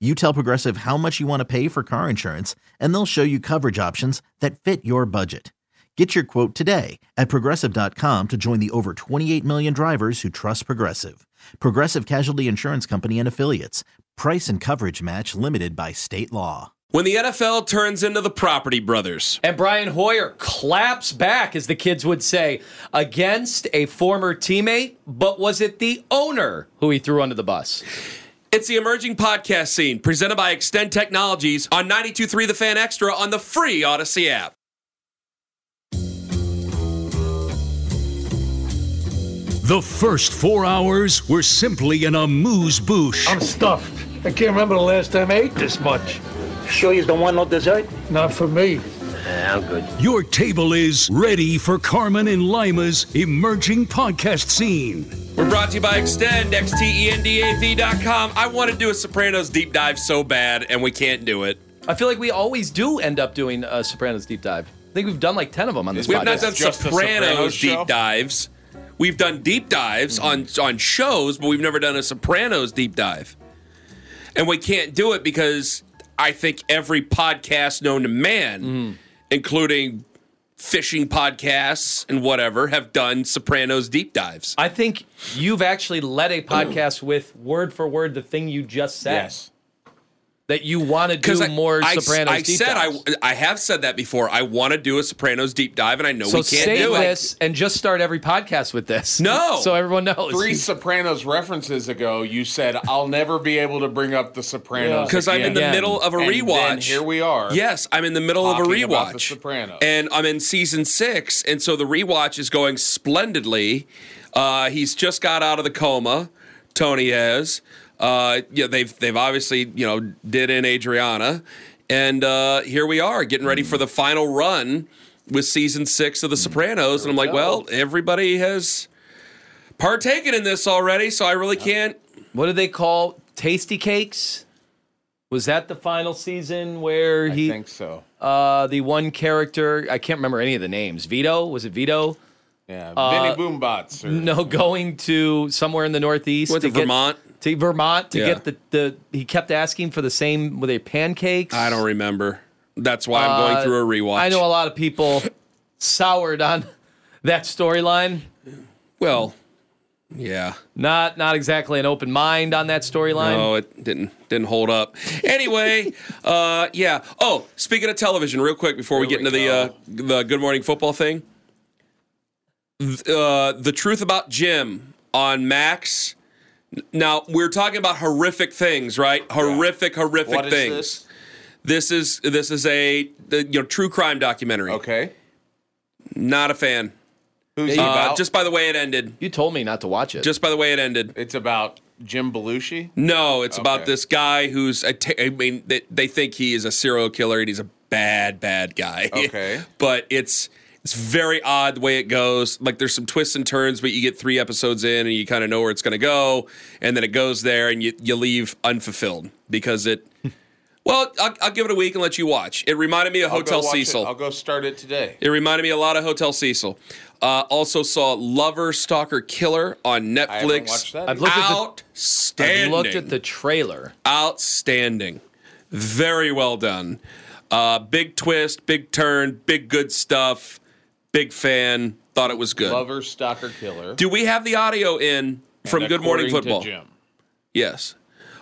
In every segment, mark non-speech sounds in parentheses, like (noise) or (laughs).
you tell Progressive how much you want to pay for car insurance, and they'll show you coverage options that fit your budget. Get your quote today at progressive.com to join the over 28 million drivers who trust Progressive. Progressive Casualty Insurance Company and Affiliates. Price and coverage match limited by state law. When the NFL turns into the Property Brothers. And Brian Hoyer claps back, as the kids would say, against a former teammate, but was it the owner who he threw under the bus? It's the emerging podcast scene presented by Extend Technologies on 92.3 The Fan Extra on the free Audacy app. The first four hours were simply an amuse bouche. I'm stuffed. I can't remember the last time I ate this much. Sure you don't want no dessert? Not for me. I'm good. Your table is ready for Carman and Lima's emerging podcast scene. We're brought to you by Extend, X-T-E-N-D-A-V.com. I want to do a Sopranos deep dive so bad, and we can't do it. I feel like we always do end up doing a Sopranos deep dive. I think we've done like 10 of them on this We podcast. have not done just the Sopranos, Sopranos show? deep dives. We've done deep dives mm-hmm. on on shows, but we've never done a Sopranos deep dive. And we can't do it because I think every podcast known to man, mm-hmm. including fishing podcasts and whatever, have done Sopranos deep dives. I think you've actually led a podcast with word for word the thing you just said. Yes. That you want to do I, more I, Sopranos I deep said dives. I, I have said that before. I want to do a Sopranos deep dive, and I know so we can't save do this it. and just start every podcast with this. No. (laughs) so everyone knows. Three Sopranos references ago, you said I'll never be able to bring up the Sopranos Because I'm in the Again. middle of a And then rewatch. here we are. Yes, I'm in the middle of a talking about The rewatch. Sopranos. And I'm in season six, and so the rewatch is going splendidly. Uh, he's just got out of the coma. Tony has. Uh, yeah, they've they've obviously you know did in Adriana, and uh, here we are getting ready for the final run with season six of The Sopranos, and I'm like, well, everybody has partaken in this already, so I really can't. what do they call tasty cakes? Was that the final season where I he think so. uh the one character I can't remember any of the names. Vito? Was it Vito? Yeah. Uh, Vinny Boombots. Or, No, going to somewhere in the Northeast Went to get- Vermont. To Vermont to Yeah. get the, the he kept asking for the same were they pancakes? I don't remember. That's why I'm going Uh, through a rewatch. I know a lot of people soured on that storyline. Well, yeah. Not not exactly an open mind on that storyline. No, it didn't didn't hold up. Anyway, (laughs) uh, yeah. Oh, speaking of television, real quick before we get into we the uh, the Good Morning Football thing, Th- uh, the truth about Jim on Max. Now we're talking about horrific things, right? Horrific, horrific What is things. this? This is this is a the, you know true crime documentary. Okay. Not a fan. Who's he Uh, about? just by the way it ended. You told me not to watch it. Just by the way it ended. it's about Jim Belushi. No, it's about this guy who's. A t- I mean, they, they think he is a serial killer and he's a bad, bad guy. Okay. (laughs) but it's it's very odd the way it goes. Like there's some twists and turns, but you get three episodes in and you kind of know where it's going to go, and then it goes there and you you leave unfulfilled because it. (laughs) Well, I'll, I'll give it a week and let you watch. It reminded me of I'll Hotel go it. Cecil. I'll go start it today. It reminded me a lot of Hotel Cecil. Uh, also saw Lover, Stalker, Killer on Netflix. I haven't watched that. I've looked at the- I've looked at the trailer. Outstanding. Very well done. Uh, big twist, big turn, big good stuff. Big fan. Thought it was good. Lover, stalker, killer. Do we have the audio in from And Good Morning according to Football? Jim. Yes.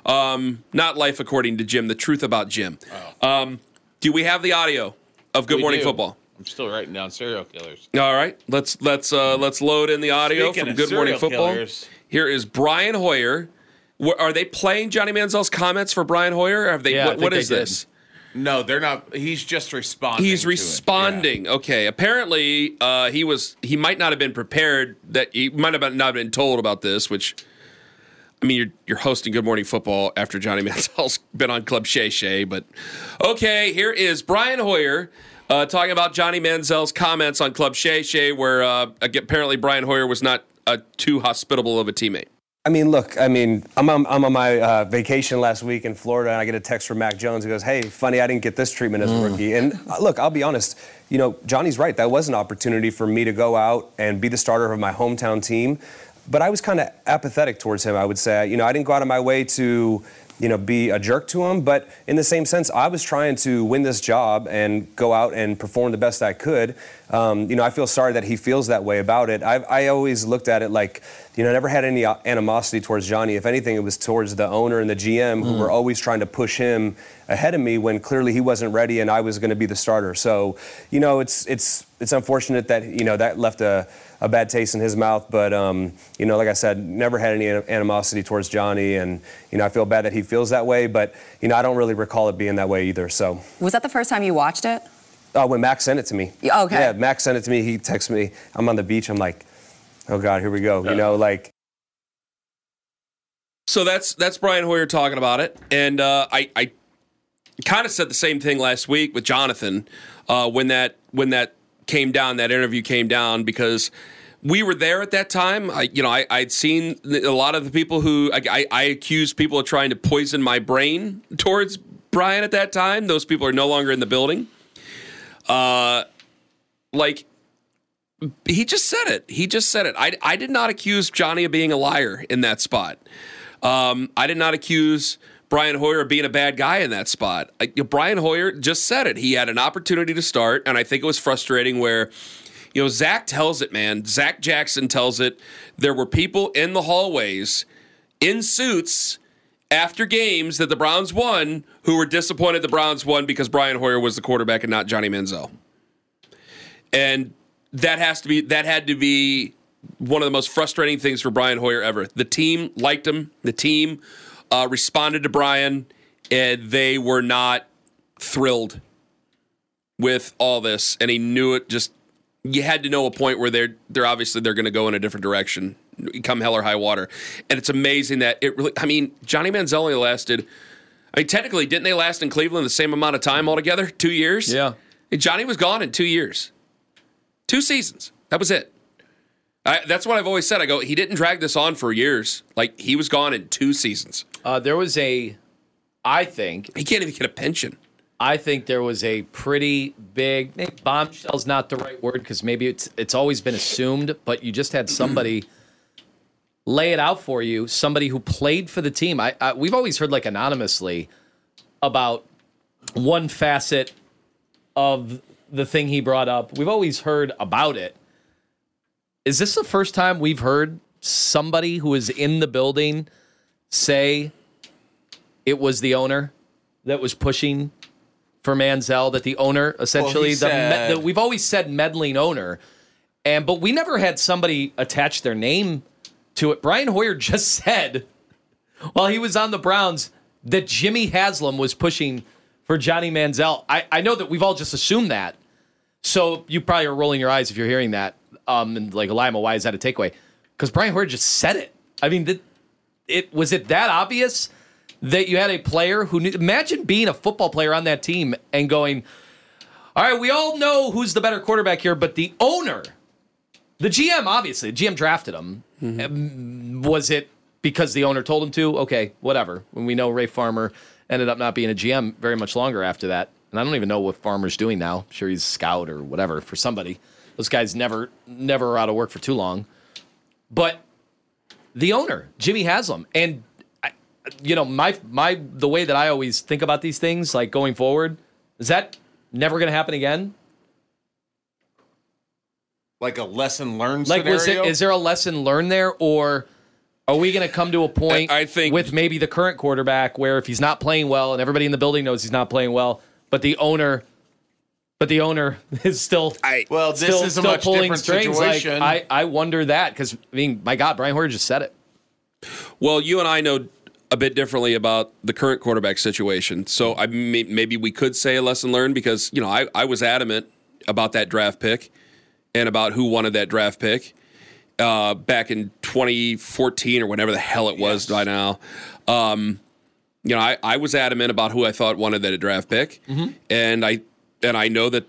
Um, not Life According to Jim, the truth about Jim. Um, do we have the audio of Good Oh. We Morning do. Football? I'm still writing down serial killers. All right, let's let's uh, let's load in the audio Speaking from Good Morning Football. killers. Here is Brian Hoyer. Wh- Are they playing Johnny Manziel's comments for Brian Hoyer? Or have they? Yeah, I what, think what they did. this? No, they're not. He's just responding. He's responding. Okay. Apparently, uh, he was. He might not have been prepared. That he might have not been told about this. Which, I mean, you're you're hosting Good Morning Football after Johnny (laughs) Manziel's been on Club Shay Shay. But okay, here is Brian Hoyer. Uh, talking about Johnny Manziel's comments on Club Shay Shay, where uh, apparently Brian Hoyer was not uh, too hospitable of a teammate. I mean, look, I mean, I'm on, I'm on my uh, vacation last week in Florida, and I get a text from Mac Jones. He goes, Hey, funny, I didn't get this treatment as a rookie. And uh, look, I'll be honest, you know, Johnny's right. That was an opportunity for me to go out and be the starter of my hometown team. But I was kind of apathetic towards him, I would say. You know, I didn't go out of my way to you know, be a jerk to him. But in the same sense, I was trying to win this job and go out and perform the best I could. Um, you know, I feel sorry that he feels that way about it. I've, I always looked at it like, you know, I never had any animosity towards Johnny. If anything, it was towards the owner and the GM who were always trying to push him ahead of me when clearly he wasn't ready and I was going to be the starter. So, you know, it's it's it's unfortunate that you know that left a, a bad taste in his mouth. But um, you know, like I said, never had any animosity towards Johnny, and you know, I feel bad that he feels that way. But you know, I don't really recall it being that way either. So. Was that the first time you watched it? Uh, when Mac sent it to me. Yeah, okay. Yeah, Mac sent it to me. He texted me. I'm on the beach. I'm like, oh God, here we go. You know, like. So that's that's Brian Hoyer talking about it, and uh, I, I kind of said the same thing last week with Jonathan uh, when that when that came down, that interview came down because we were there at that time. I, you know, I, I'd seen a lot of the people who I, I, I accused people of trying to poison my brain towards Brian at that time. Those people are no longer in the building. Uh, like he just said it. He just said it. I, I did not accuse Johnny of being a liar in that spot. Um, I did not accuse Brian Hoyer of being a bad guy in that spot. I, Brian Hoyer just said it. He had an opportunity to start, and I think it was frustrating where, you know, Zac tells it, man. Zac Jackson tells it. There were people in the hallways in suits after games that the Browns won who were disappointed the Browns won because Brian Hoyer was the quarterback and not Johnny Manziel. And that has to be that had to be one of the most frustrating things for Brian Hoyer ever. The team liked him. The team uh, responded to Brian, and they were not thrilled with all this. And he knew it. Just you had to know a point where they're they're obviously they're going to go in a different direction, come hell or high water. And it's amazing that it really. I mean, Johnny Manziel only lasted. I mean, technically, didn't they last in Cleveland the same amount of time altogether? Two years. Yeah. And Johnny was gone in two years, two seasons. That was it. I, that's what I've always said. I go, he didn't drag this on for years. Like he was gone in two seasons. Uh, there was a, I think he can't even get a pension. I think there was a pretty big bombshell's not the right word because maybe it's it's always been assumed, but you just had somebody lay it out for you, somebody who played for the team. I, I we've always heard like anonymously about one facet of the thing he brought up. We've always heard about it. Is this the first time we've heard somebody who is in the building say it was the owner that was pushing for Manziel? That the owner essentially the, said- the we've always said meddling owner, and but we never had somebody attach their name to it. Brian Hoyer (laughs) just said while he was on the Browns that Jimmy Haslam was pushing for Johnny Manziel. I, I know that we've all just assumed that. So you probably are rolling your eyes if you're hearing that. Um, and like Lima, why is that a takeaway? Because Brian Hoyer just said it. I mean, did, it was it that obvious that you had a player who knew, imagine being a football player on that team and going, all right, we all know who's the better quarterback here, but the owner, the GM, obviously, the GM drafted him. Um, Was it because the owner told him to. Okay, whatever. When we know Ray Farmer ended up not being a GM very much longer after that, and I don't even know what Farmer's doing now. I'm sure he's a scout or whatever for somebody. Those guys never never are out of work for too long. But the owner, Jimmy Haslam, and I, you know my my the way that I always think about these things, like going forward, is that never going to happen again? Like a lesson learned Like, was it, is there a lesson learned there, or are we going to come to a point? I- I think- with maybe the current quarterback, where if he's not playing well, and everybody in the building knows he's not playing well, but the owner, but the owner (laughs) is still I, well, this still, is a still much pulling different strings. situation. Like I, I wonder that because I mean, my God, Brian Hoyer just said it. Well, you and I know a bit differently about the current quarterback situation. So I may, maybe we could say a lesson learned because you know I, I was adamant about that draft pick and about who wanted that draft pick uh, back in 2014 or whenever the hell it was by now. Um, you know, I, I was adamant about who I thought wanted that draft pick, and I and I know that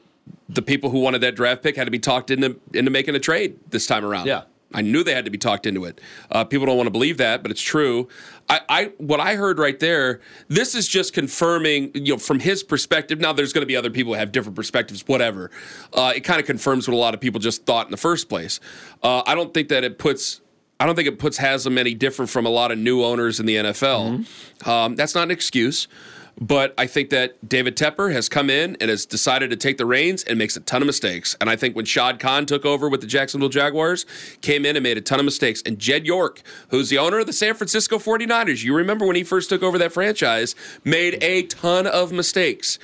the people who wanted that draft pick had to be talked into into making a trade this time around. Yeah. I knew they had to be talked into it. Uh, people don't want to believe that, but it's true. I, I what I heard right there. This is just confirming, you know, from his perspective. Now, there's going to be other people who have different perspectives. Whatever. Uh, it kind of confirms what a lot of people just thought in the first place. Uh, I don't think that it puts. I don't think it puts Haslam any different from a lot of new owners in the NFL. Um, that's not an excuse. But I think that David Tepper has come in and has decided to take the reins and makes a ton of mistakes. And I think when Shad Khan took over with the Jacksonville Jaguars, came in and made a ton of mistakes. And Jed York, who's the owner of the San Francisco 49ers, you remember when he first took over that franchise, made a ton of mistakes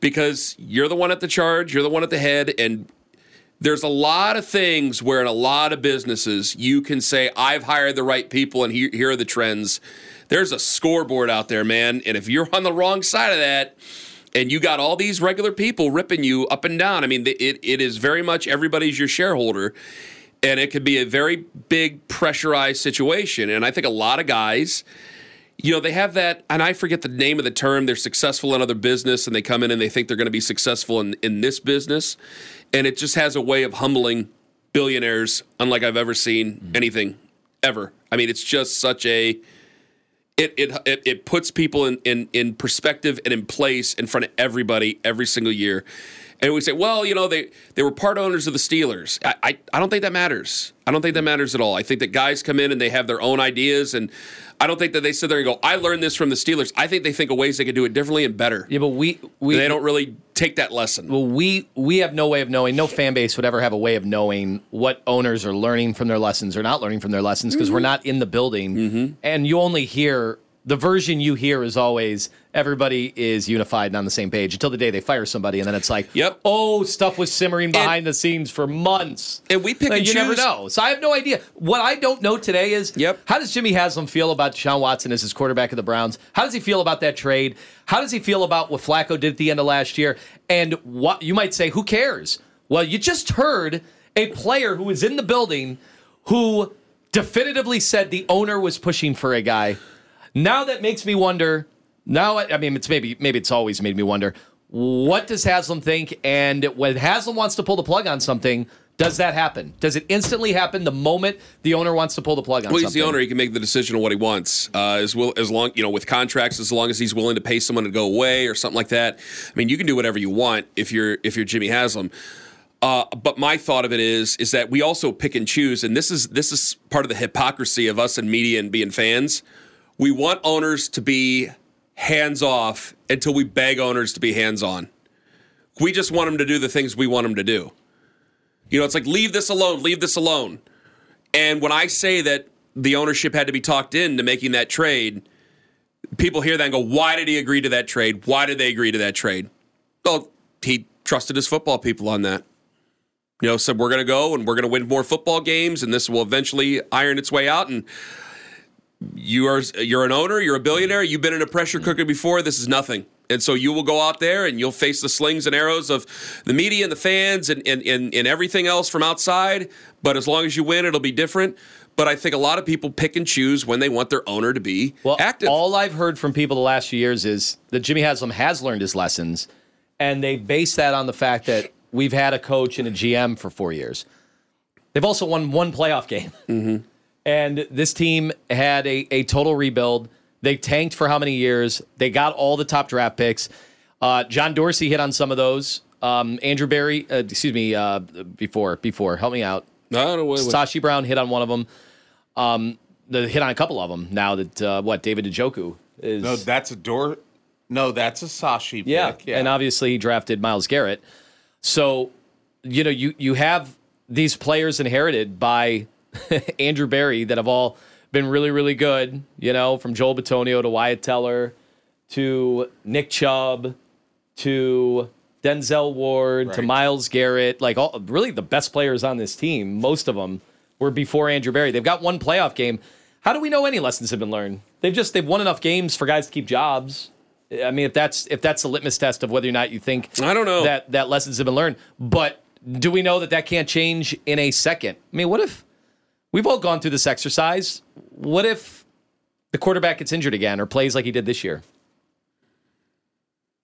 because you're the one at the charge, you're the one at the head, and there's a lot of things where in a lot of businesses you can say i've hired the right people and here, here are the trends there's a scoreboard out there man and if you're on the wrong side of that and you got all these regular people ripping you up and down i mean it, it is very much everybody's your shareholder and it could be a very big pressurized situation and i think a lot of guys you know, they have that, and I forget the name of the term. They're successful in other business, and they come in and they think they're going to be successful in, in this business. And it just has a way of humbling billionaires, unlike I've ever seen mm-hmm. anything ever. I mean, it's just such a. It, it, it, it puts people in, in, in perspective and in place in front of everybody every single year. And we say, well, you know, they, they were part owners of the Steelers. I, I, I don't think that matters. I don't think that matters at all. I think that guys come in and they have their own ideas. And I don't think that they sit there and go, I learned this from the Steelers. I think they think of ways they could do it differently and better. Yeah, but we we they don't really take that lesson. Well, we we have no way of knowing. No fan base would ever have a way of knowing what owners are learning from their lessons or not learning from their lessons because we're mm-hmm. not in the building. Mm-hmm. And you only hear the version you hear is always everybody is unified and on the same page until the day they fire somebody, and then it's like, Yep. oh, stuff was simmering behind the scenes for months. And we pick Like, and you never know. So I have no idea. What I don't know today is Yep. how does Jimmy Haslam feel about Deshaun Watson as his quarterback of the Browns? How does he feel about that trade? How does he feel about what Flacco did at the end of last year? And what you might say, who cares? Well, you just heard a player who was in the building who definitively said the owner was pushing for a guy. Now that makes me wonder. Now, I mean, it's maybe maybe it's always made me wonder. What does Haslam think? And when Haslam wants to pull the plug on something, does that happen? Does it instantly happen the moment the owner wants to pull the plug on Well, he's something? the owner. He can make the decision on what he wants. Uh, as well as long, you know, with contracts, as long as he's willing to pay someone to go away or something like that. I mean, you can do whatever you want if you're if you're Jimmy Haslam. Uh, but my thought of it is is that we also pick and choose, and this is this is part of the hypocrisy of us in media and being fans. We want owners to be hands off until we beg owners to be hands on. We just want them to do the things we want them to do. You know, it's like leave this alone, leave this alone. And when I say that the ownership had to be talked into making that trade, people hear that and go, why did he agree to that trade? Why did they agree to that trade? Well, he trusted his football people on that. You know, said we're going to go and we're going to win more football games, and this will eventually iron its way out. And you are you're an owner, you're a billionaire, you've been in a pressure cooker mm-hmm. before. This is nothing. And so you will go out there and you'll face the slings and arrows of the media and the fans and, and, and, and everything else from outside. But as long as you win, it'll be different. But I think a lot of people pick and choose when they want their owner to be Well, active. all I've heard from people the last few years is that Jimmy Haslam has learned his lessons, and they base that on the fact that we've had a coach and a GM for four years. They've also won one playoff game. Mm-hmm. And this team had a, a total rebuild. They tanked for how many years? They got all the top draft picks. Uh, John Dorsey hit on some of those. Um, Andrew Berry, uh, excuse me, uh, before, before, help me out. No, no, wait, wait. Sashi Brown hit on one of them. Um, the hit on a couple of them now that uh, what David Njoku is. No, that's a door. No, that's a Sashi pick. Yeah, and obviously he drafted Myles Garrett. So, you know, you you have these players inherited by (laughs) Andrew Berry that have all been really, really good. You know, from Joel Bitonio to Wyatt Teller to Nick Chubb to Denzel Ward to Myles Garrett, like all really the best players on this team. Most of them were before Andrew Berry. They've got one playoff game. How do we know any lessons have been learned? They've just they've won enough games for guys to keep jobs. I mean, if that's if that's the litmus test of whether or not you think I don't know. that that lessons have been learned, but do we know that that can't change in a second? I mean, what if we've all gone through this exercise? What if the quarterback gets injured again or plays like he did this year?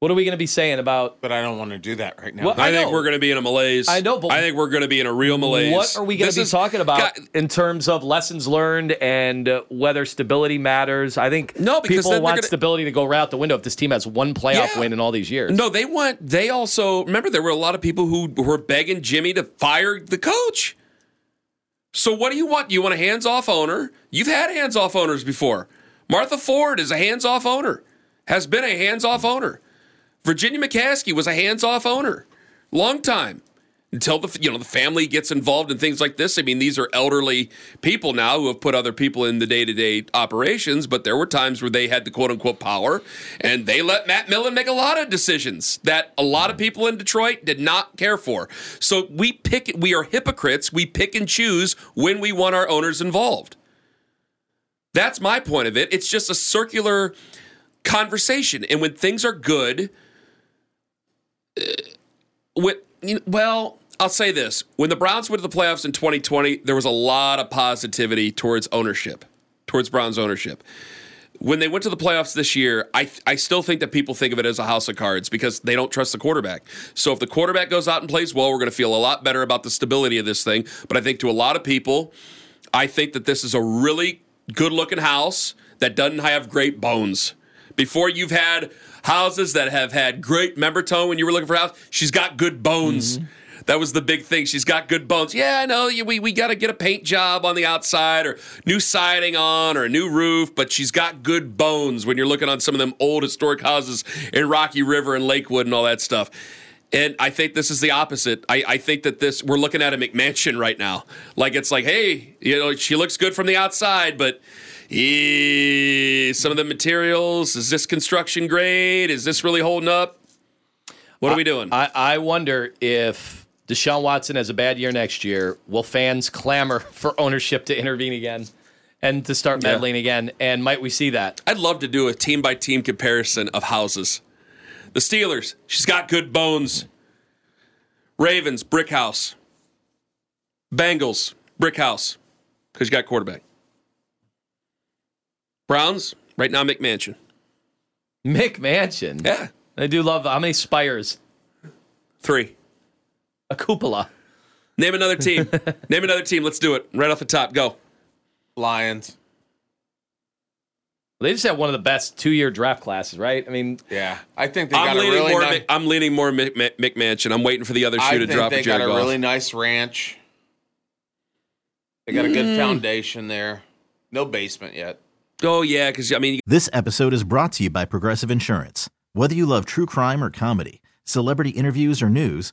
What are we going to be saying about But I don't want to do that right now. Well, I, I think we're going to be in a malaise. I know, but I think we're going to be in a real malaise. What are we going This to be is- talking about God, in terms of lessons learned and uh, whether stability matters? I think No, because people want gonna- stability to go right out the window if this team has one playoff Yeah. win in all these years. No, they want. They also remember there were a lot of people who were begging Jimmy to fire the coach. So what do you want? You want a hands-off owner? You've had hands-off owners before. Martha Ford is a hands-off owner. Has been a hands-off owner. Virginia McCaskey was a hands-off owner. Long time. Until the you know the family gets involved in things like this. I mean, these are elderly people now who have put other people in the day-to-day operations, but there were times where they had the quote-unquote power, and they let Matt Millen make a lot of decisions that a lot of people in Detroit did not care for. So we pick we are hypocrites. We pick and choose when we want our owners involved. That's my point of it. It's just a circular conversation, and when things are good, uh, with you know, well, I'll say this: when the Browns went to the playoffs in 2020, there was a lot of positivity towards ownership, towards Browns ownership. When they went to the playoffs this year, I I still think that people think of it as a house of cards because they don't trust the quarterback. So if the quarterback goes out and plays well, we're going to feel a lot better about the stability of this thing. But I think to a lot of people, I think that this is a really good looking house that doesn't have great bones. Before you've had houses that have had great member tone when you were looking for a house, she's got good bones. Mm-hmm. That was the big thing. She's got good bones. Yeah, I know. We, we got to get a paint job on the outside or new siding on or a new roof, but she's got good bones when you're looking on some of them old historic houses in Rocky River and Lakewood and all that stuff. And I think this is the opposite. I, I think that this we're looking at a McMansion right now. Like it's like, hey, you know, she looks good from the outside, but some of the materials is this construction grade? Is this really holding up? What are we doing? I, I wonder if Deshaun Watson has a bad year next year, will fans clamor (laughs) for ownership to intervene again and to start Yeah. meddling again? And might we see that? I'd love to do a team by team comparison of houses. The Steelers, she's got good bones. Ravens, brick house. Bengals, brick house, because you got quarterback. Browns, right now, McMansion. Mick Mansion. Yeah, I do love how many spires? three. A cupola. Name another team. (laughs) Name another team. Let's do it. Right off the top, go. Lions. They just have one of the best two-year draft classes, right? I mean, Yeah, I think they I'm got a leaning, really more, nice. Mc- I'm leaning more Mc- Mc- McMansion. I'm waiting for the other shoe I to think drop they at got a Goff. really nice ranch. They got a Mm. good foundation there. No basement yet. oh, yeah, because, I mean, This episode is brought to you by Progressive Insurance. Whether you love true crime or comedy, celebrity interviews or news,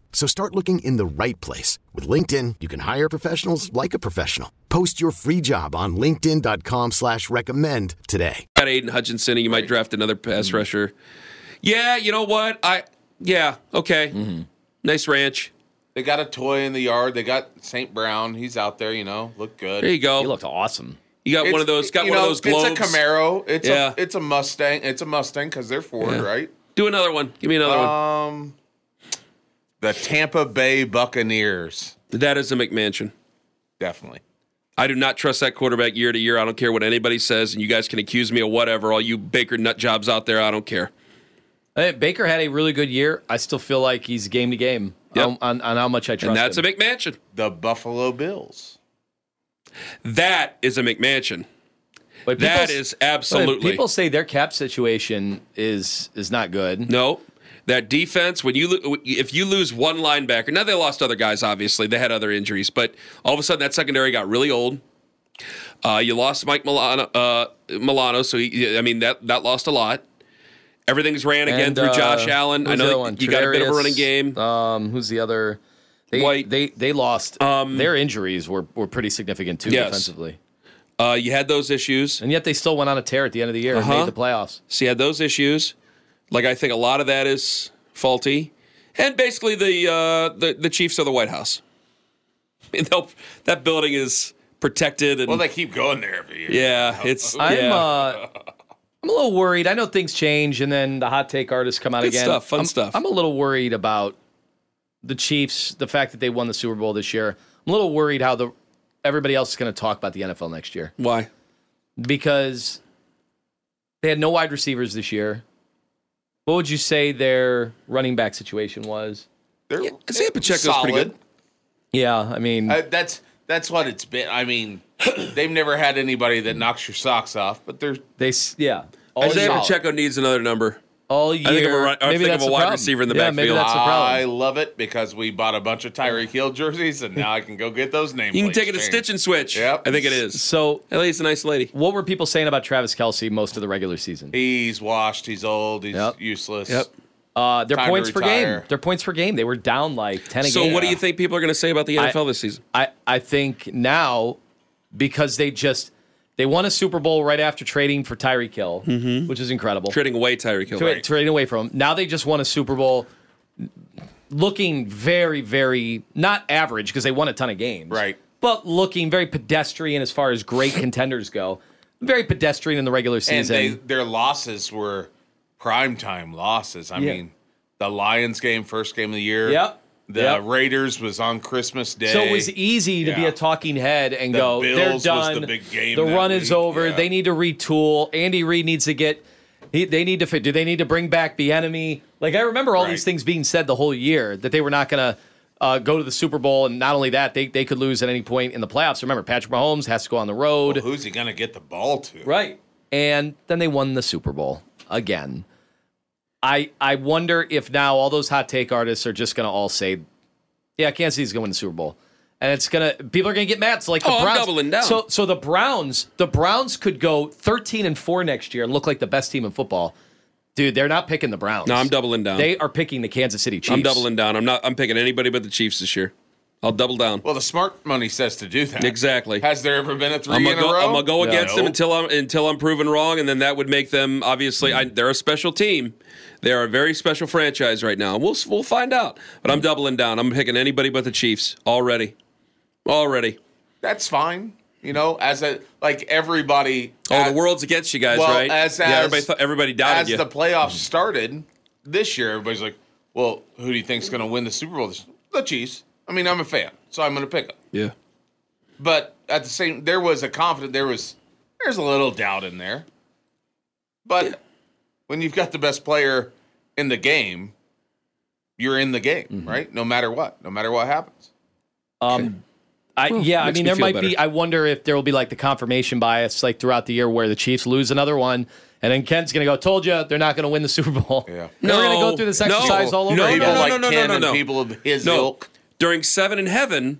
So start looking in the right place. With LinkedIn, you can hire professionals like a professional. Post your free job on linkedin.com slash recommend today. Got Aidan Hutchinson, and you might draft another pass rusher. Yeah, you know what? I yeah, okay. Nice ranch. They got a toy in the yard. They got St. Brown. He's out there, you know, look good. There you go. He looked awesome. You got one of those. Got one know, of those globes. It's a Camaro. It's Yeah. a it's a Mustang. It's a Mustang because they're Ford, Yeah. right? Do another one. Give me another one. Um, the Tampa Bay Buccaneers, That is a McMansion. definitely. I do not trust that quarterback year to year. I don't care what anybody says, and you guys can accuse me of whatever. All you Baker nut jobs out there, I don't care. Hey, Baker had a really good year. I still feel like he's game to game Yep. on, on, on how much I trust And that's him. a McMansion. The Buffalo Bills. That is a McMansion. But that is people- is absolutely People say their cap situation is is not good. no. That defense, when you if you lose one linebacker, now they lost other guys. Obviously, they had other injuries, but all of a sudden that secondary got really old. Uh, you lost Mike Milano, uh, Milano, so he, I mean that that lost a lot. Everything's ran again And, through uh, Josh Allen. I know you got a bit of a running game. Um, who's the other? They, White. They they lost. their injuries were, were pretty significant too Yes. defensively, Uh, you had those issues. and yet they still went on a tear at the end of the year Uh-huh. and made the playoffs. So you had those issues. Like I think a lot of that is faulty, and basically the uh, the the Chiefs are the White House. (laughs) I mean, they'll- that building is protected, and Well, they keep going there every year. yeah, (laughs) it's I'm yeah. uh, I'm a little worried. I know things change, and then the hot take artists come out Good again. stuff, fun I'm, stuff. I'm a little worried about the Chiefs, the fact that they won the Super Bowl this year. I'm a little worried how the everybody else is going to talk about the NFL next year why. because they had no wide receivers this year. What would you say their running back situation was? They're Isaiah Pacheco's pretty good. Yeah, I mean, Uh, that's that's what it's been. I mean, (clears throat) they've never had anybody that knocks your socks off, but they're they yeah. Isaiah year, Pacheco needs another number. All year. I think of a run- I maybe think of that's a wide problem. receiver in the yeah, Maybe backfield. that's the problem. I love it because we bought a bunch of Tyreek Hill jerseys, and now I can go get those names. You can take it to stitch and switch. Yep. I think it is. So Ellie's a nice lady. What were people saying about Travis Kelce most of the regular season? He's washed. He's old. He's Yep. useless. Yep. Uh, their Time points per game. Their points per game. They were down like ten a So game. what do you think people are going to say about the NFL this season? I I think now because they just they won a Super Bowl right after trading for Tyreek Hill, mm-hmm. which is incredible. Trading away Tyreek Hill. Tra- trading away from him. Now they just won a Super Bowl, looking very very not average because they won a ton of games, Right. But looking very pedestrian as far as great (laughs) contenders go. Very pedestrian in the regular And season. they, their losses were primetime losses. I Yeah. mean, the Lions game, first game of the year. Yep. The Yep. Raiders was on Christmas Day. So it was easy to be a talking head and The go, Bills they're was done. the big game The run is over. yeah. They need to retool. Andy Reid needs to get. He, they need to fit. Do they need to bring back the enemy? Like I remember all Right. these things being said the whole year that they were not going to uh, go to the Super Bowl, and not only that, they they could lose at any point in the playoffs. Remember, Patrick Mahomes has to go on the road, Well, who's he going to get the ball to? right? And then they won the Super Bowl again. I I wonder if now all those hot take artists are just going to all say, "Yeah, Kansas City's going to win the Super Bowl," and it's gonna people are going to get mad. So like the Oh, I'm doubling down. So so the Browns, the Browns could go thirteen and four next year and look like the best team in football. Dude, they're not picking the Browns. No, I'm doubling down. They are picking the Kansas City Chiefs. I'm doubling down. I'm not. I'm picking anybody but the Chiefs this year. I'll double down. Well, the smart money says to do that. Exactly. Has there ever been a 3 I'm in gonna, go, a row? I'm gonna go against them until I'm until I'm proven wrong, and then that would make them obviously. I, they're a special team. They are a very special franchise right now. We'll we'll find out. But I'm doubling down. I'm picking anybody but the Chiefs already. Already. That's fine. You know, as a like everybody. Oh, as- the world's against you guys, well, right? As, yeah, as- everybody thought, everybody doubted as you. the playoffs started this year, everybody's like, "Well, who do you think's going to win the Super Bowl?" The Chiefs. I mean, I'm a fan, so I'm going to pick them. yeah. But at the same, there was a confident. There was there's a little doubt in there. But when you've got the best player in the game, you're in the game, Mm-hmm. right? No matter what, no matter what happens. Um, I, yeah, I mean, me there might better. be. I wonder if there will be like the confirmation bias, like throughout the year, where the Chiefs lose another one, and then Ken's going to go, "Told you, they're not going to win the Super Bowl." Yeah. They're going to go through this no, exercise all over no, again. People no, like no, no, Ken no, and no. people of his No, ilk. During Seven in Heaven,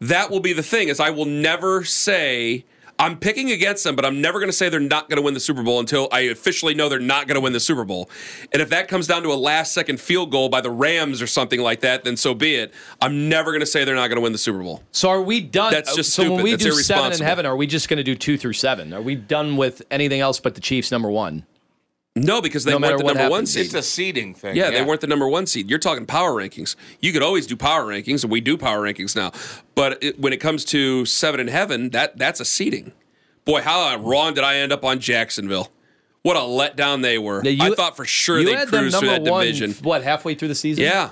that will be the thing. Is I will never say I'm picking against them, but I'm never going to say they're not going to win the Super Bowl until I officially know they're not going to win the Super Bowl. And if that comes down to a last second field goal by the Rams or something like that, then so be it. I'm never going to say they're not going to win the Super Bowl. So are we done? That's just so when we That's do seven in heaven, are we just going to do two through seven? Are we done with anything else but the Chiefs number one? No, because they No weren't the what number one happens. seed. It's a seeding thing. Yeah, they weren't the number one seed. You're talking power rankings. You could always do power rankings, and we do power rankings now. But it, when it comes to seven in heaven, that that's a seeding. Boy, how wrong did I end up on Jacksonville? What a letdown they were. Now, I you- thought for sure they'd had them cruise through number that one, division. What halfway through the season? Yeah,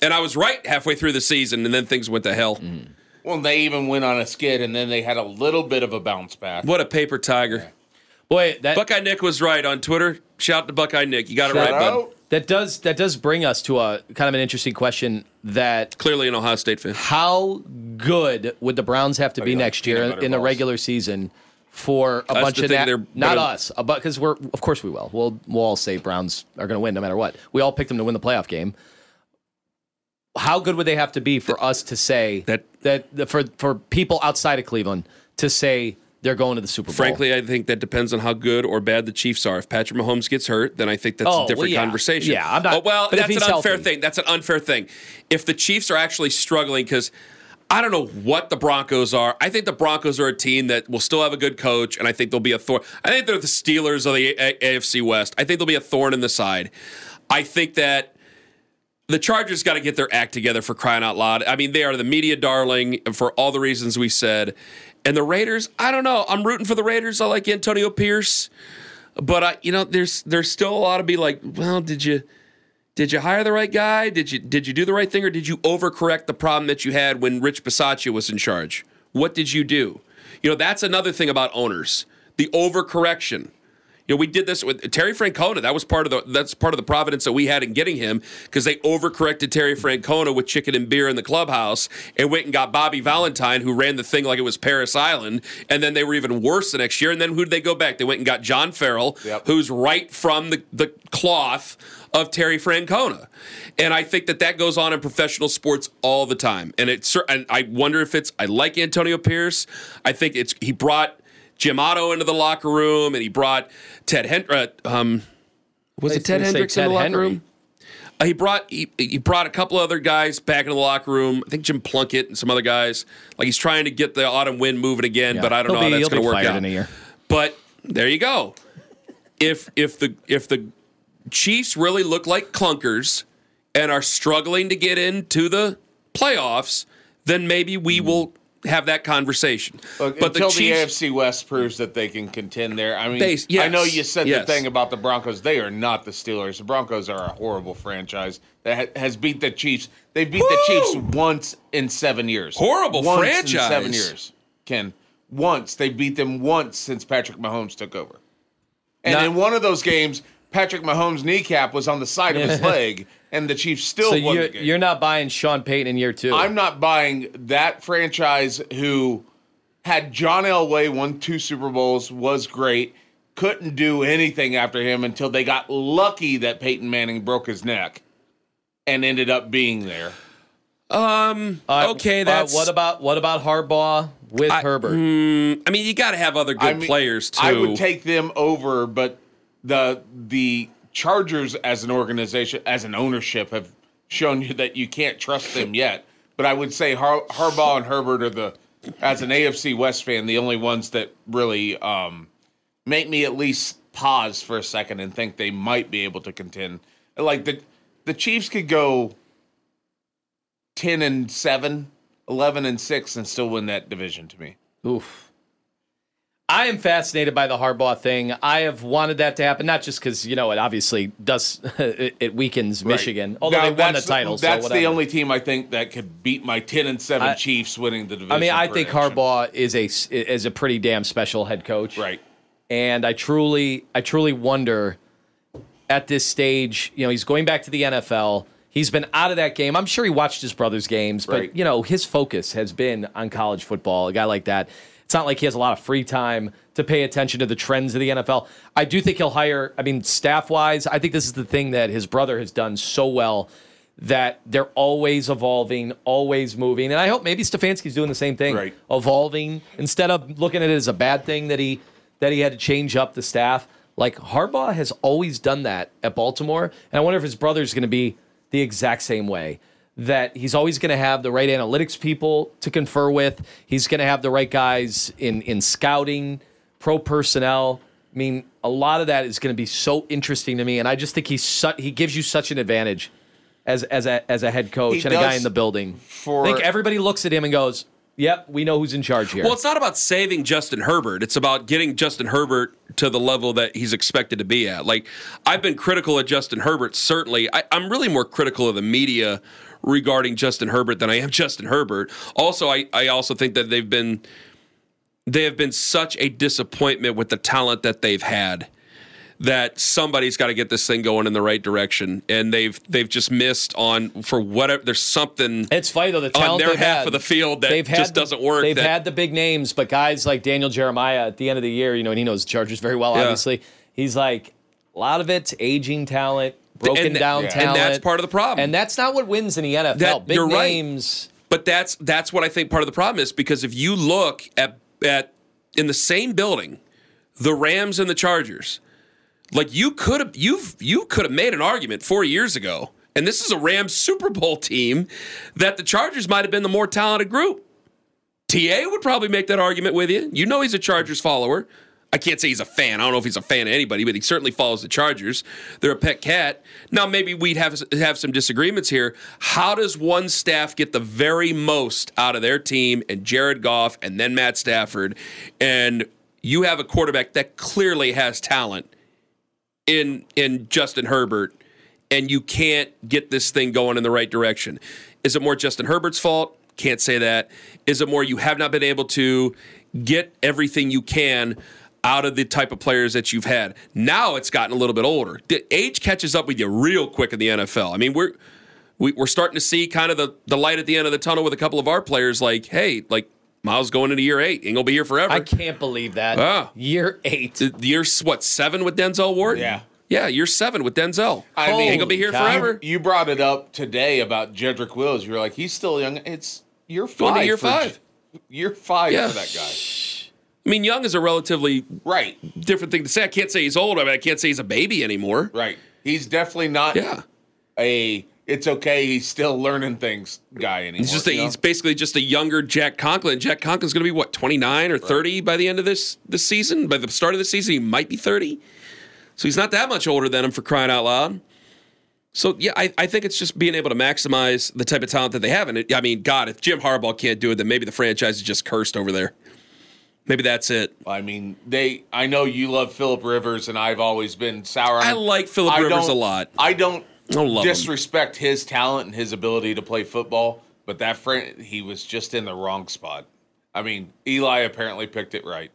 and I was right halfway through the season, and then things went to hell. Mm-hmm. Well, they even went on a skid, and then they had a little bit of a bounce back. What a paper tiger. Boy, that Buckeye Nick was right on Twitter. Shout out to Buckeye Nick. You got it Shout right, bud. out. that does that does bring us to a kind of an interesting question. That Clearly an Ohio State fan. how good would the Browns have to oh, be you like next year peanut butter in the regular season for a Us uh, bunch to of think na- not gonna- us, because we're of course we will. We'll we'll all say Browns are going to win no matter what. We all picked them to win the playoff game. How good would they have to be for us to say That- that that for for people outside of Cleveland to say they're going to the Super Bowl? Frankly, I think that depends on how good or bad the Chiefs are. If Patrick Mahomes gets hurt, then I think that's Oh, a well, different yeah. conversation. Yeah, I'm not- Oh, well, but if that's an unfair healthy. thing. That's an unfair thing. If the Chiefs are actually struggling, because I don't know what the Broncos are. I think the Broncos are a team that will still have a good coach, and I think they'll be a thorn. I think they're the Steelers of the A- AFC West. I think they'll be a thorn in the side. I think that the Chargers got to get their act together for crying out loud. I mean, they are the media darling for all the reasons we said. And the Raiders, I don't know. I'm rooting for the Raiders. I like Antonio Pierce, but I, you know, there's there's still a lot to be like. Well, did you did you hire the right guy? Did you did you do the right thing, or did you overcorrect the problem that you had when Rich Bisaccia was in charge? What did you do? You know, that's another thing about owners: the overcorrection. You know, we did this with Terry Francona. That was part of the that's part of the providence that we had in getting him because they overcorrected Terry Francona with chicken and beer in the clubhouse and went and got Bobby Valentine, who ran the thing like it was Parris Island, and then they were even worse the next year. And then who did they go back? They went and got John Farrell, Yep. who's right from the, the cloth of Terry Francona. And I think that that goes on in professional sports all the time. And it's and I wonder if it's I like Antonio Pierce. I think it's he brought Jim Otto into the locker room, and he brought Ted Hendricks. Um, was it Ted Hendricks in the locker Henry. room? Uh, he brought he, he brought a couple other guys back into the locker room. I think Jim Plunkett and some other guys. Like he's trying to get the autumn wind moving again, Yeah. but I don't He'll know be- how that's going to work out. in a year. But there you go. If if the if the Chiefs really look like clunkers and are struggling to get into the playoffs, then maybe we will have that conversation. Look, but until the the, AFC West proves that they can contend there. I mean, Base- I know you said yes. the thing about the Broncos. They are not the Steelers. The Broncos are a horrible franchise that ha- has beat the Chiefs. They beat the Chiefs once in seven years. Horrible once franchise. in seven years. Ken, once they beat them once since Patrick Mahomes took over. And Not- in one of those games, Patrick Mahomes' kneecap was on the side of his (laughs) leg, and the Chiefs still So won you're, the game. you're not buying Sean Payton in year two. I'm not buying that franchise who had John Elway won two Super Bowls, was great, couldn't do anything after him until they got lucky that Peyton Manning broke his neck and ended up being there. um, Uh, okay, uh, that's what about what about Harbaugh with Herbert? I mean, you got to have other good I mean, players too. I would take them over, but the the Chargers as an organization, as an ownership, have shown you that you can't trust them yet. But I would say Har- Harbaugh and Herbert are the, as an AFC West fan, the only ones that really um, make me at least pause for a second and think they might be able to contend. Like the the Chiefs could go ten and 7, 11 and six, and still win that division to me. Oof. I am fascinated by the Harbaugh thing. I have wanted that to happen, not just because you know it obviously does (laughs) it, it weakens Michigan, although Now, they won the title. so That's the only team I think that could beat my ten and seven I- Chiefs winning the division. I mean, I think. Harbaugh is a is a pretty damn special head coach, Right. And I truly, I truly wonder at this stage. You know, he's going back to the NFL. He's been out of that game. I'm sure he watched his brother's games, but Right. you know his focus has been on college football. A guy like that, it's not like he has a lot of free time to pay attention to the trends of the NFL. I do think he'll hire. I mean, staff wise, I think this is the thing that his brother has done so well that they're always evolving, always moving. And I hope maybe Stefanski's doing the same thing, Right. evolving instead of looking at it as a bad thing that he that he had to change up the staff. Like Harbaugh has always done that at Baltimore, and I wonder if his brother's going to be the exact same way. That he's always going to have the right analytics people to confer with. He's going to have the right guys in in scouting, pro personnel. I mean, a lot of that is going to be so interesting to me, and I just think he's su- he gives you such an advantage as as a as a head coach He and a guy in the building. for- I think everybody looks at him and goes, "Yep, we know who's in charge here." Well, it's not about saving Justin Herbert. It's about getting Justin Herbert to the level that he's expected to be at. Like, I've been critical of Justin Herbert, certainly. I, I'm really more critical of the media regarding Justin Herbert than I am Justin Herbert. Also, I, I also think that they've been they have been such a disappointment with the talent that they've had that somebody's got to get this thing going in the right direction and they've they've just missed on for whatever there's something It's funny though the on talent their they've half had, of the field that just the- doesn't work They've that- had the big names, but guys like Daniel Jeremiah at the end of the year, you know, and he knows Chargers very well. Yeah. Obviously, he's like a lot of it's aging talent, broken And down yeah. And talent, that's part of the problem. And that's not what wins in the NFL. That- big you're right. names. But that's that's what I think part of the problem is because if you look at at in the same building, the Rams and the Chargers, like you could have you've you could have made an argument four years ago, and this is a Rams Super Bowl team that the Chargers might have been the more talented group. TA would probably make that argument with you. You know he's a Chargers follower. I can't say he's a fan. I don't know if he's a fan of anybody, but he certainly follows the Chargers. They're a pet cat. Now maybe we'd have have some disagreements here. How does one staff get the very most out of their team and Jared Goff and then Matt Stafford and you have a quarterback that clearly has talent in in Justin Herbert and you can't get this thing going in the right direction. Is it more Justin Herbert's fault? Can't say that. Is it more you have not been able to get everything you can out of the type of players that you've had? Now it's gotten a little bit older. The age catches up with you real quick in the NFL. I mean, we're we, we're starting to see kind of the, the light at the end of the tunnel with a couple of our players like, hey, like Myles going into year eight. Ain't gonna be here forever. I can't believe that. Ah. Year eight. The- the year what seven with Denzel Ward? Yeah. yeah, year seven with Denzel. I mean, ain't gonna be here Holy cow. forever. You brought it up today about Jedrick Wills. You're like, he's still young. It's year five. Going to year for- five. Year five Yeah. for that guy. I mean, young is a relatively Right. different thing to say. I can't say he's old. I mean, I can't say he's a baby anymore. Right. He's definitely not Yeah, a it's okay, he's still learning things guy anymore. he's just a, you know? he's basically just a younger Jack Conklin. Jack Conklin's going to be what twenty nine or thirty by the end of this this season. By the start of the season, he might be thirty. So he's not that much older than him for crying out loud. So yeah, I, I think it's just being able to maximize the type of talent that they have. And it, I mean, God, if Jim Harbaugh can't do it, then maybe the franchise is just cursed over there. Maybe that's it. I mean, they. I know you love Philip Rivers, and I've always been sour. on I like Philip I Rivers don't- a lot. I don't I don't love him. disrespect his talent and his ability to play football, but that friend, he was just in the wrong spot. I mean, Eli apparently picked it right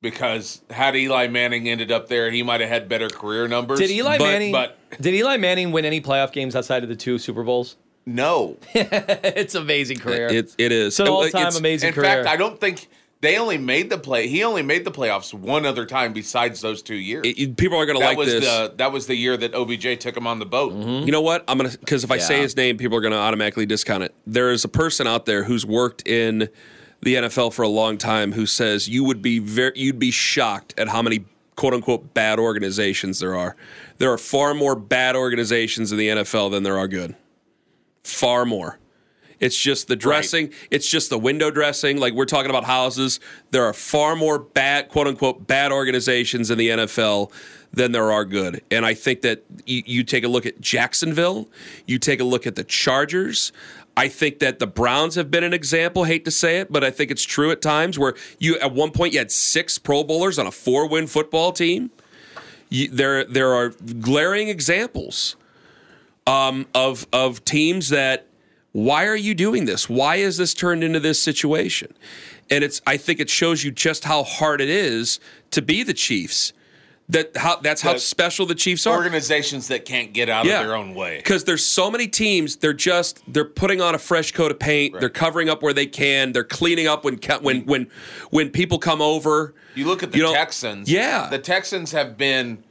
because had Eli Manning ended up there, he might have had better career numbers. Did Eli but, Manning? But did Eli Manning win any playoff games outside of the two Super Bowls? no. (laughs) it's amazing career. It, it is. it's an all-time It's- amazing In career. fact, I don't think they only made the play. He only made the playoffs one other time besides those two years. it- it- people are going to that like was this. the that was the year that OBJ took him on the boat. Mm-hmm. You know what? I'm gonna because if I say his name, people are gonna automatically discount it. There is a person out there who's worked in the NFL for a long time who says you would be very you'd be shocked at how many quote unquote bad organizations there are. There are far more bad organizations in the NFL than there are good. Far more. It's just the dressing. It's just the window dressing. Like we're talking about houses. There are far more bad, quote unquote, bad organizations in the NFL than there are good. And I think that you, you take a look at Jacksonville, you take a look at the Chargers. I think that the Browns have been an example. Hate to say it, but I think it's true at times where you at one point you had six Pro Bowlers on a four-win football team. You, there, there are glaring examples um, of of teams that why are you doing this? Why is this turned into this situation? And it's I think it shows you just how hard it is to be the Chiefs. That how that's how The special the Chiefs are. Organizations that can't get out Yeah. of their own way. Because there's so many teams, they're just they're putting on a fresh coat of paint. They're covering up where they can. They're cleaning up when when when when people come over. You look at the You know, Texans. yeah. The Texans have been.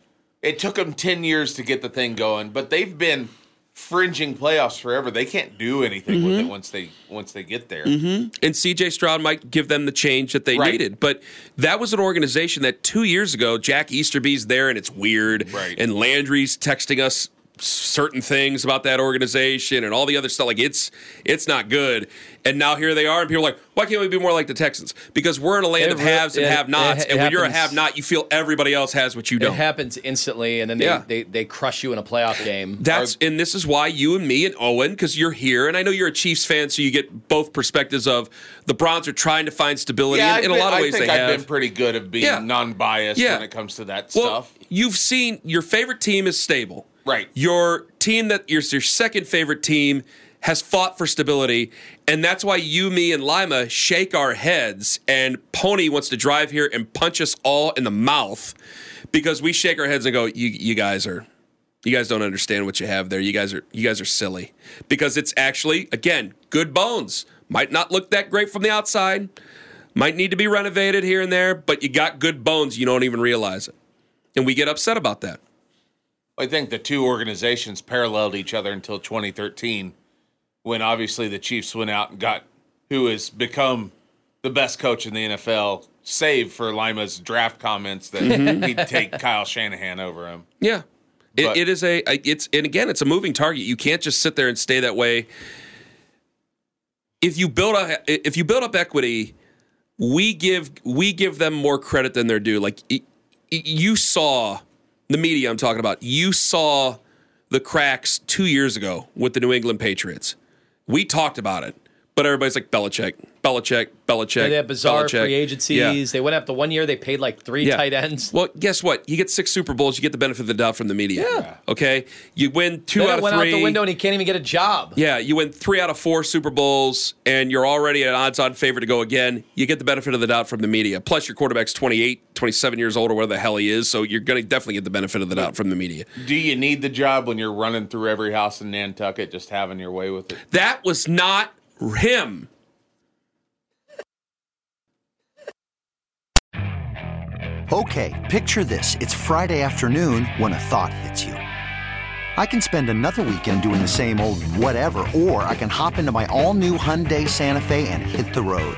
It took them ten years to get the thing going, but they've been fringing playoffs forever. They can't do anything with Mm-hmm. it once they once they get there. and CJ Stroud might give them the change that they Right. needed. But that was an organization that two years ago, Jack Easterby's there and it's weird. Right. And Landry's texting us certain things about that organization and all the other stuff. Like it's it's not good. And now here they are, and people are like, why can't we be more like the Texans? Because we're in a land It of re- haves and have nots. it and when you're a have not, you feel everybody else has what you don't. It happens instantly, and then they, Yeah. they, they crush you in a playoff game. That's and this is why you and me and Owen, because you're here, and I know you're a Chiefs fan, so you get both perspectives of the Browns are trying to find stability. Yeah, and in I've a lot of been- ways think they I've have. been pretty good at being Yeah. non-biased Yeah. when it comes to that well, stuff. you've seen your favorite team is stable. Right. Your team that your your second favorite team has fought for stability, and that's why you, me, and Lima shake our heads, and Pony wants to drive here and punch us all in the mouth because we shake our heads and go, "You, you guys are." You guys don't understand what you have there. You guys are you guys are silly because it's actually again good bones. Might not look that great from the outside. Might need to be renovated here and there, but you got good bones. You don't even realize it, and we get upset about that. I think the two organizations paralleled each other until 2013, when obviously the Chiefs went out and got who has become the best coach in the NFL, save for Lima's draft comments that mm-hmm. he'd take Kyle Shanahan over him. Yeah. It, it is a it's and again it's a moving target. You can't just sit there and stay that way. If you build a if you build up equity, we give we give them more credit than they're due. Like you saw the media I'm talking about. You saw the cracks 2 years ago with the New England Patriots. We talked about it. But everybody's like Belichick, Belichick, Belichick. they had bizarre Belichick. free agencies. Yeah. They went after one year. They paid like three Yeah. tight ends. Well, guess what? You get six Super Bowls, you get the benefit of the doubt from the media. Yeah. Okay. You win two then out of went three. out the window, and he can't even get a job. Yeah, you win three out of four Super Bowls, and you're already an odds-on favorite to go again. You get the benefit of the doubt from the media. Plus, your quarterback's 28, 27 years old, or whatever the hell he is. So you're going to definitely get the benefit of the doubt from the media. Do you need the job when you're running through every house in Nantucket, just having your way with it? That was not him. Okay, picture this. It's Friday afternoon when a thought hits you. I can spend another weekend doing the same old whatever, or I can hop into my all new Hyundai Santa Fe and hit the road.